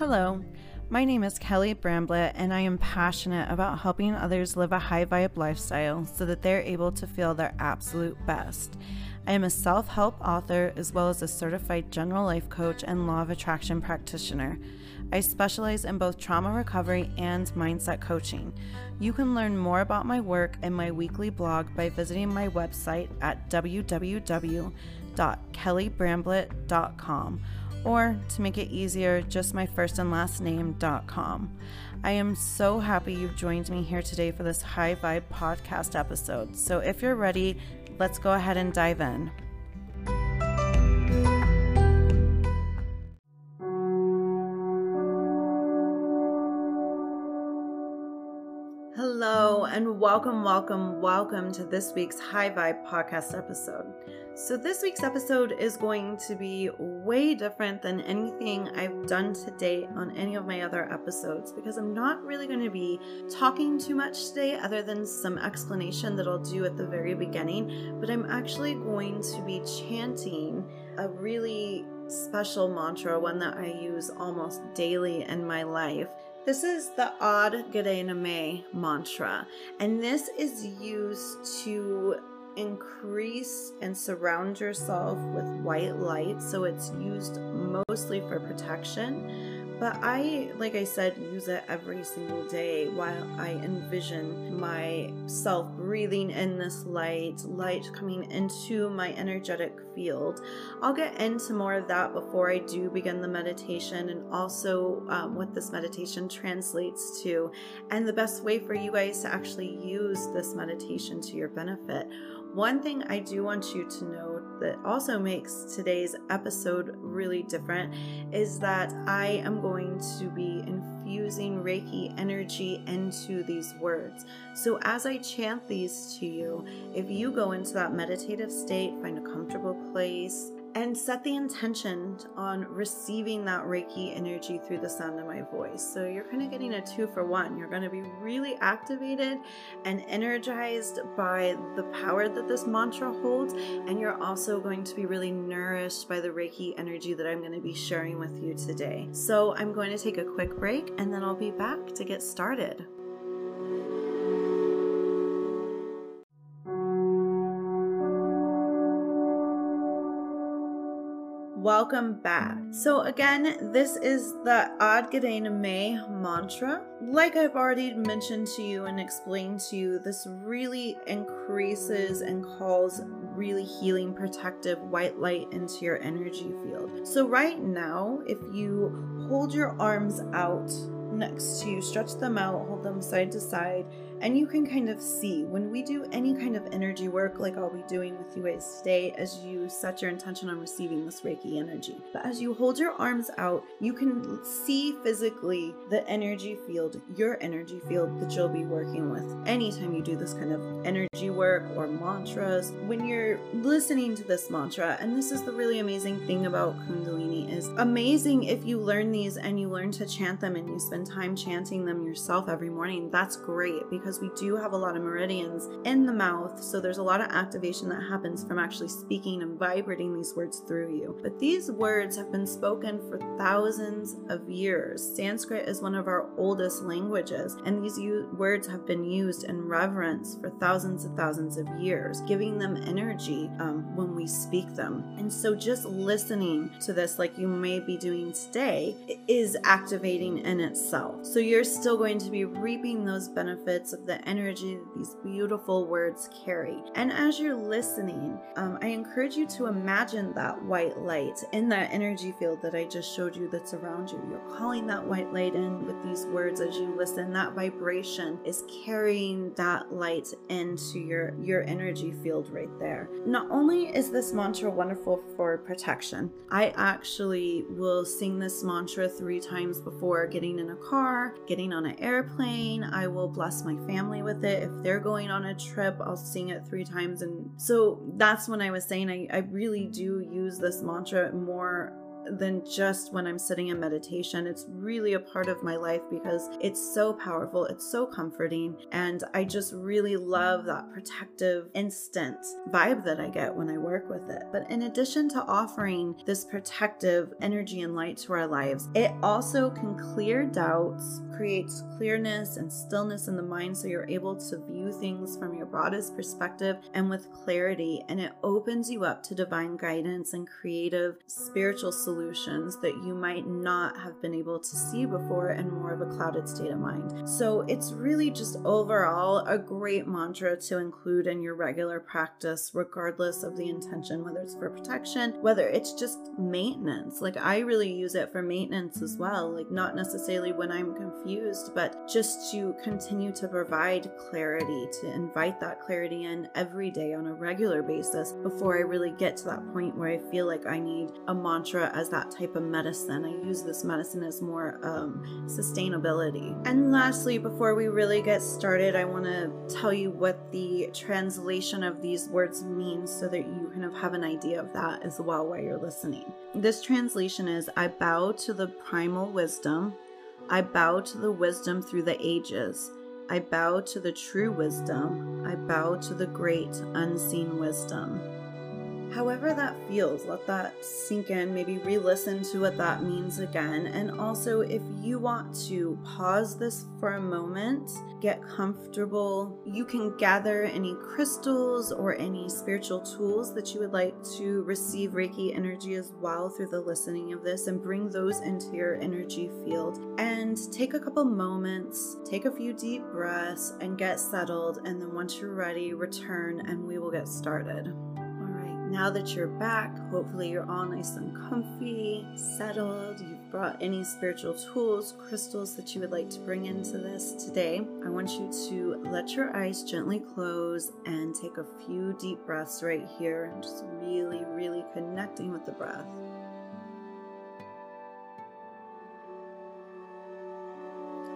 Hello, my name is Kelly Bramblett, and I am passionate about helping others live a high vibe lifestyle so that they're able to feel their absolute best. I am a self help author as well as a certified general life coach and law of attraction practitioner. I specialize in both trauma recovery and mindset coaching. You can learn more about my work and my weekly blog by visiting my website at www.kellybramblett.com or to make it easier, just my first and last name.com. I am so happy you've joined me here today for this high vibe podcast episode. So if you're ready, let's go ahead and dive in. Welcome, welcome, welcome to this week's High Vibe podcast episode. So, this week's episode is going to be way different than anything I've done to date on any of my other episodes because I'm not really going to be talking too much today, other than some explanation that I'll do at the very beginning. But I'm actually going to be chanting a really special mantra, one that I use almost daily in my life. This is the Ad Gade mantra, and this is used to increase and surround yourself with white light. So it's used mostly for protection but I, like I said, use it every single day while I envision myself breathing in this light, light coming into my energetic field. I'll get into more of that before I do begin the meditation and also um, what this meditation translates to, and the best way for you guys to actually use this meditation to your benefit. One thing I do want you to know that also makes today's episode really different is that I am going to be infusing Reiki energy into these words. So as I chant these to you, if you go into that meditative state, find a comfortable place, and set the intention on receiving that Reiki energy through the sound of my voice. So you're kind of getting a two for one. You're going to be really activated and energized by the power that this mantra holds, and you're also going to be really nourished by the Reiki energy that I'm going to be sharing with you today. So I'm going to take a quick break and then I'll be back to get started. Welcome back. So, again, this is the Ad May mantra. Like I've already mentioned to you and explained to you, this really increases and calls really healing, protective white light into your energy field. So, right now, if you hold your arms out next to you, stretch them out, hold them side to side, and you can kind of see when we do any kind of energy work, like I'll be doing with you guys today, as you set your intention on receiving this Reiki energy. But as you hold your arms out, you can see physically the energy field, your energy field that you'll be working with anytime you do this kind of energy work or mantras. When you're listening to this mantra, and this is the really amazing thing about Kundalini, is amazing if you learn these and you learn to chant them and you spend time chanting them yourself every morning. That's great because because we do have a lot of meridians in the mouth. So there's a lot of activation that happens from actually speaking and vibrating these words through you. But these words have been spoken for thousands of years. Sanskrit is one of our oldest languages, and these words have been used in reverence for thousands and thousands of years, giving them energy um, when we speak them. And so just listening to this, like you may be doing today, is activating in itself. So you're still going to be reaping those benefits the energy that these beautiful words carry. And as you're listening, um, I encourage you to imagine that white light in that energy field that I just showed you that's around you. You're calling that white light in with these words as you listen. That vibration is carrying that light into your, your energy field right there. Not only is this mantra wonderful for protection, I actually will sing this mantra three times before getting in a car, getting on an airplane. I will bless my family with it. If they're going on a trip, I'll sing it three times. And so that's when I was saying I, I really do use this mantra more than just when I'm sitting in meditation. It's really a part of my life because it's so powerful, it's so comforting, and I just really love that protective, instant vibe that I get when I work with it. But in addition to offering this protective energy and light to our lives, it also can clear doubts, creates clearness and stillness in the mind so you're able to view things from your broadest perspective and with clarity, and it opens you up to divine guidance and creative spiritual solutions that you might not have been able to see before in more of a clouded state of mind. So it's really just overall a great mantra to include in your regular practice, regardless of the intention, whether it's for protection, whether it's just maintenance. Like I really use it for maintenance as well, like not necessarily when I'm confused, but just to continue to provide clarity, to invite that clarity in every day on a regular basis before I really get to that point where I feel like I need a mantra as that type of medicine. I use this medicine as more um, sustainability. And lastly, before we really get started, I want to tell you what the translation of these words means so that you kind of have an idea of that as well while you're listening. This translation is I bow to the primal wisdom. I bow to the wisdom through the ages. I bow to the true wisdom. I bow to the great unseen wisdom. However, that feels, let that sink in. Maybe re listen to what that means again. And also, if you want to pause this for a moment, get comfortable, you can gather any crystals or any spiritual tools that you would like to receive Reiki energy as well through the listening of this and bring those into your energy field. And take a couple moments, take a few deep breaths, and get settled. And then once you're ready, return and we will get started. Now that you're back, hopefully you're all nice and comfy, settled. You've brought any spiritual tools, crystals that you would like to bring into this today. I want you to let your eyes gently close and take a few deep breaths right here, just really, really connecting with the breath.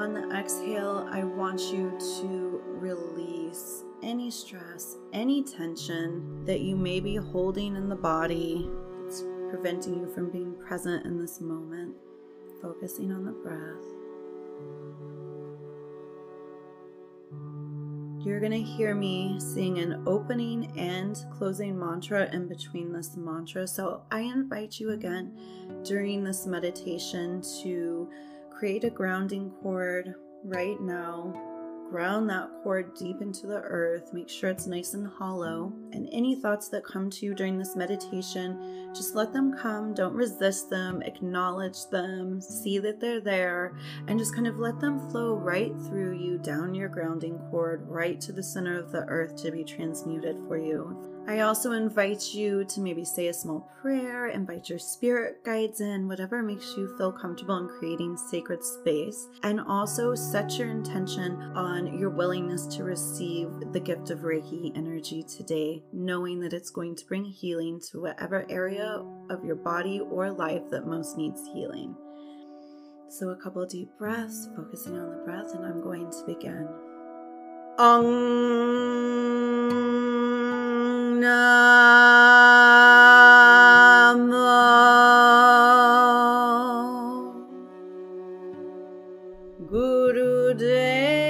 On the exhale, I want you to release any stress, any tension that you may be holding in the body that's preventing you from being present in this moment, focusing on the breath. You're going to hear me sing an opening and closing mantra in between this mantra. So I invite you again during this meditation to create a grounding cord right now ground that cord deep into the earth. Make sure it's nice and hollow. And any thoughts that come to you during this meditation, just let them come. Don't resist them. Acknowledge them. See that they're there. And just kind of let them flow right through you down your grounding cord, right to the center of the earth to be transmuted for you. I also invite you to maybe say a small prayer, invite your spirit guides in, whatever makes you feel comfortable in creating sacred space, and also set your intention on your willingness to receive the gift of Reiki energy today, knowing that it's going to bring healing to whatever area of your body or life that most needs healing. So, a couple deep breaths, focusing on the breath, and I'm going to begin. Me, Sat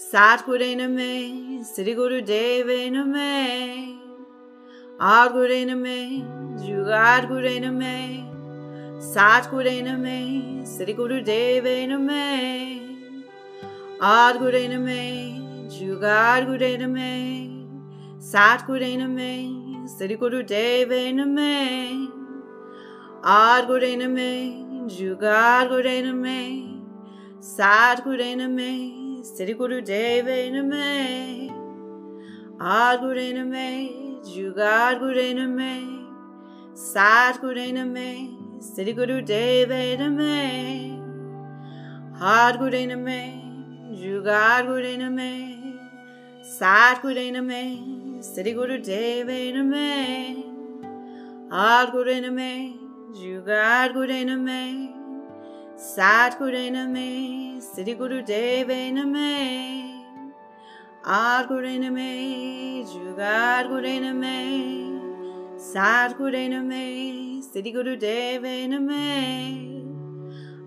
Ad Gure Name, Jugar Gure Name, Sat Gure Name, Sri Guru Deva Name, Ad Gure Name, Jugar Gure Name, Sat Gure Name, Sri Guru Deva Name, Ad Gure Name, Jugar Gure Name, Sat Gure Name, Sri Guru Deva Name, Adgur Name, Jugar Gure Name, Sat Guru Name, Sri Guru Deva Name, Ad Guru Name, Jugar Guru Name, Sat Guru Name, Sri Guru Deva Name, Ad Guru Name, Jugar Guru Name, Sat Guru Name, Sri Guru Deva Name, Ad Guru Name, Jugar Guru Name, Sat Guru Deva Name, Ad Guru Name, Jugar Guru Name, Sat Guru Name, Sri Guru Deva Name,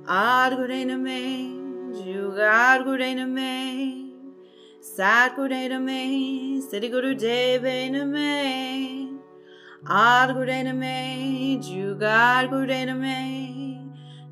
Ad Guru Name, Jugar Guru Name, Sat Guru Name, Sri Guru Deva Name, Ad Guru Name, Jugar Guru Name,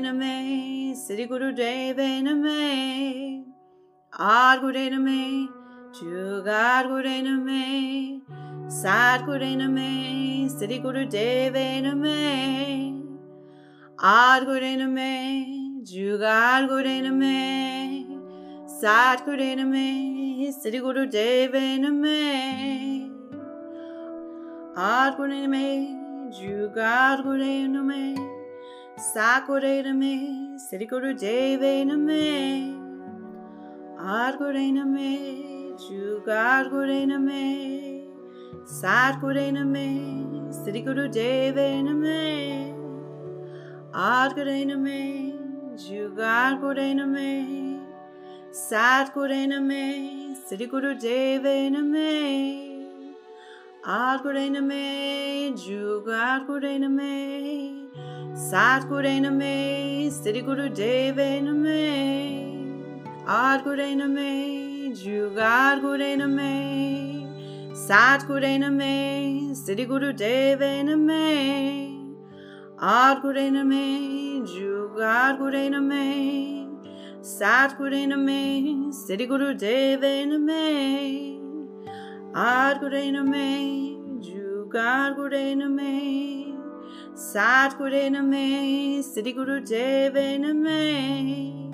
Name, Sri Guru Deva Name, Ad Guru Guru Name, Sat Guru Name, Sri Guru Deva Name, Ad Guru Name, Jugar Guru Guru Name, Sri Guru Deva Name, Ad Guru Name, Jugar Guru Name, Siddhi Guru Deva Name, Ad Guru Name, Jugat Name, Sat Guru Name, Siddhi Guru Deva Name, Ad Guru Name, Jugat Guru Name, Sat Guru Name, Guru Deva Name, Ad Guru Name, Name, Sat Guru Name, Guru Deva Name, Ad Guru Name, Jugat Guru Name, Sat Guru Name, Siddhi Guru Deva Name, Ad Guru Name, Jugat Guru Name, Sat Guru Name, Siddhi Guru Deva Name, Ad Guru Name, Jugat Guru Name, Sat Guru Name, Siddhi Guru Deva Name, Ad Guru Name, Jugat Guru Name, Sat Guru Name, Siddhi Guru Deva Name,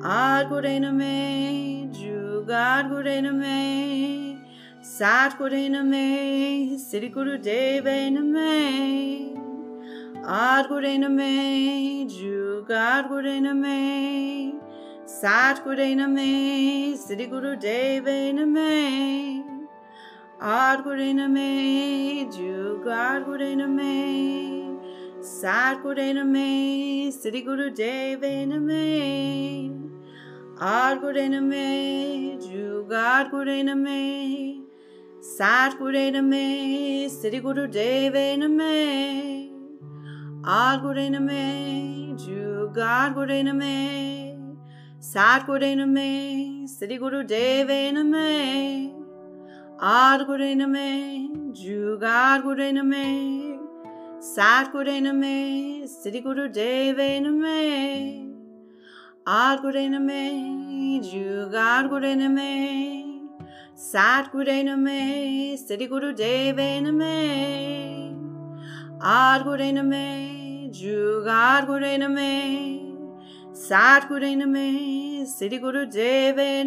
Ad Guru Name, Jugat Guru Name, Sat Guru Name, Siddhi Guru Deva Name, Ad Guru Name, Jugat Guru Name, Sat Guru Name, Siddhi Guru Deva Name, Ad Guru Name, Jugat Guru Name, Sat Guru Name, Siddhi Guru Deva Name, Ad Guru Name, Jugat Guru Name, Sat Guru Name, Siddhi Guru Deva Name, Ad Guru Name, Jugat Guru Name, Sat Guru Name, Siddhi Guru Deva Name, Ad Guru Name, Jugat Guru Name, Sat Guru Name, Siddhi Guru Deva Name, Ad Guru Name, Jugat Guru Name, Sat Guru Name, Siddhi Guru Deva Name, Ad Guru Name, Jugat Guru Name, Sat Guru Name, Siddhi Guru Deva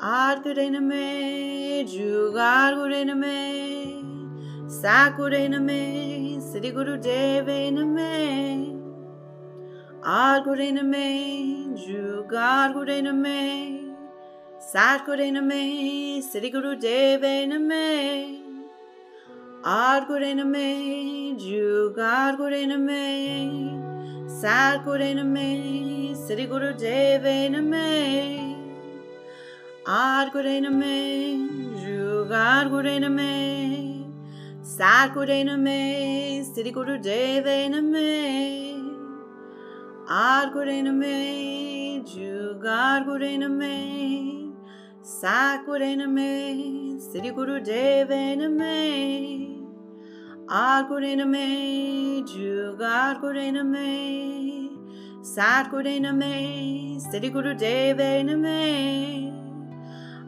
Guru Name, Jugat Guru Name, Sat Guru Name, Siddhi Guru Deva Name, Ad Guru Name, Jugat Guru Name, Sat Guru Name, Siddhi Guru Deva Name, Ad Guru Name, Jugat Guru Name, Sat Guru Name, Siddhi Guru Deva Name, Ad Guru Name, Jugat Guru Name, Sat Guru Name, Siddhi Guru Deva Name, Ad Jugat Guru Name, Sat Sat Guru Name, Siddhi Guru Deva Name,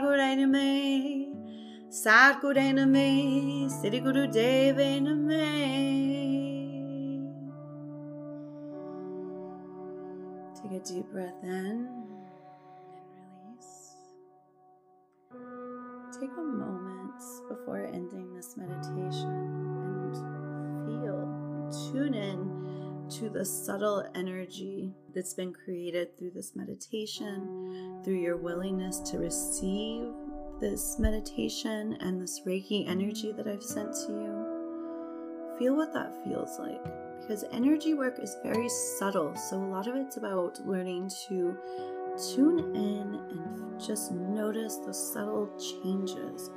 Guru Name, Sat Guru Name, Siddhi Guru Deva Name. Take a deep breath in and release. Take a moment before ending this meditation and feel, tune in to the subtle energy that's been created through this meditation, through your willingness to receive this meditation and this Reiki energy that I've sent to you. Feel what that feels like because energy work is very subtle. So, a lot of it's about learning to tune in and just notice the subtle changes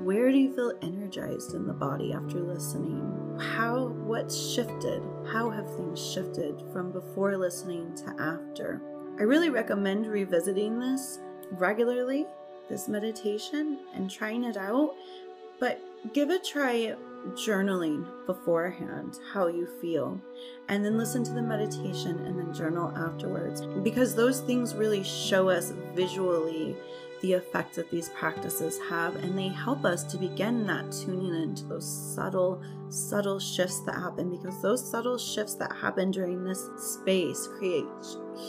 Where do you feel energized in the body after listening? How, what's shifted? How have things shifted from before listening to after? I really recommend revisiting this regularly, this meditation, and trying it out, but give a try journaling beforehand how you feel and then listen to the meditation and then journal afterwards because those things really show us visually the effect that these practices have and they help us to begin that tuning into those subtle subtle shifts that happen because those subtle shifts that happen during this space create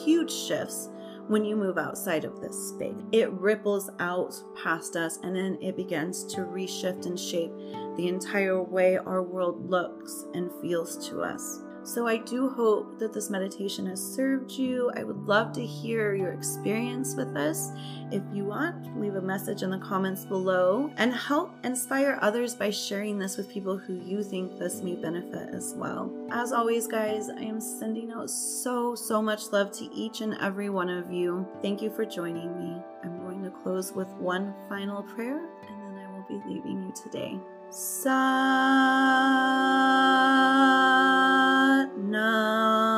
huge shifts when you move outside of this space. It ripples out past us and then it begins to reshift and shape the entire way our world looks and feels to us. So, I do hope that this meditation has served you. I would love to hear your experience with this. If you want, leave a message in the comments below and help inspire others by sharing this with people who you think this may benefit as well. As always, guys, I am sending out so, so much love to each and every one of you. Thank you for joining me. I'm going to close with one final prayer and then I will be leaving you today. Sa now.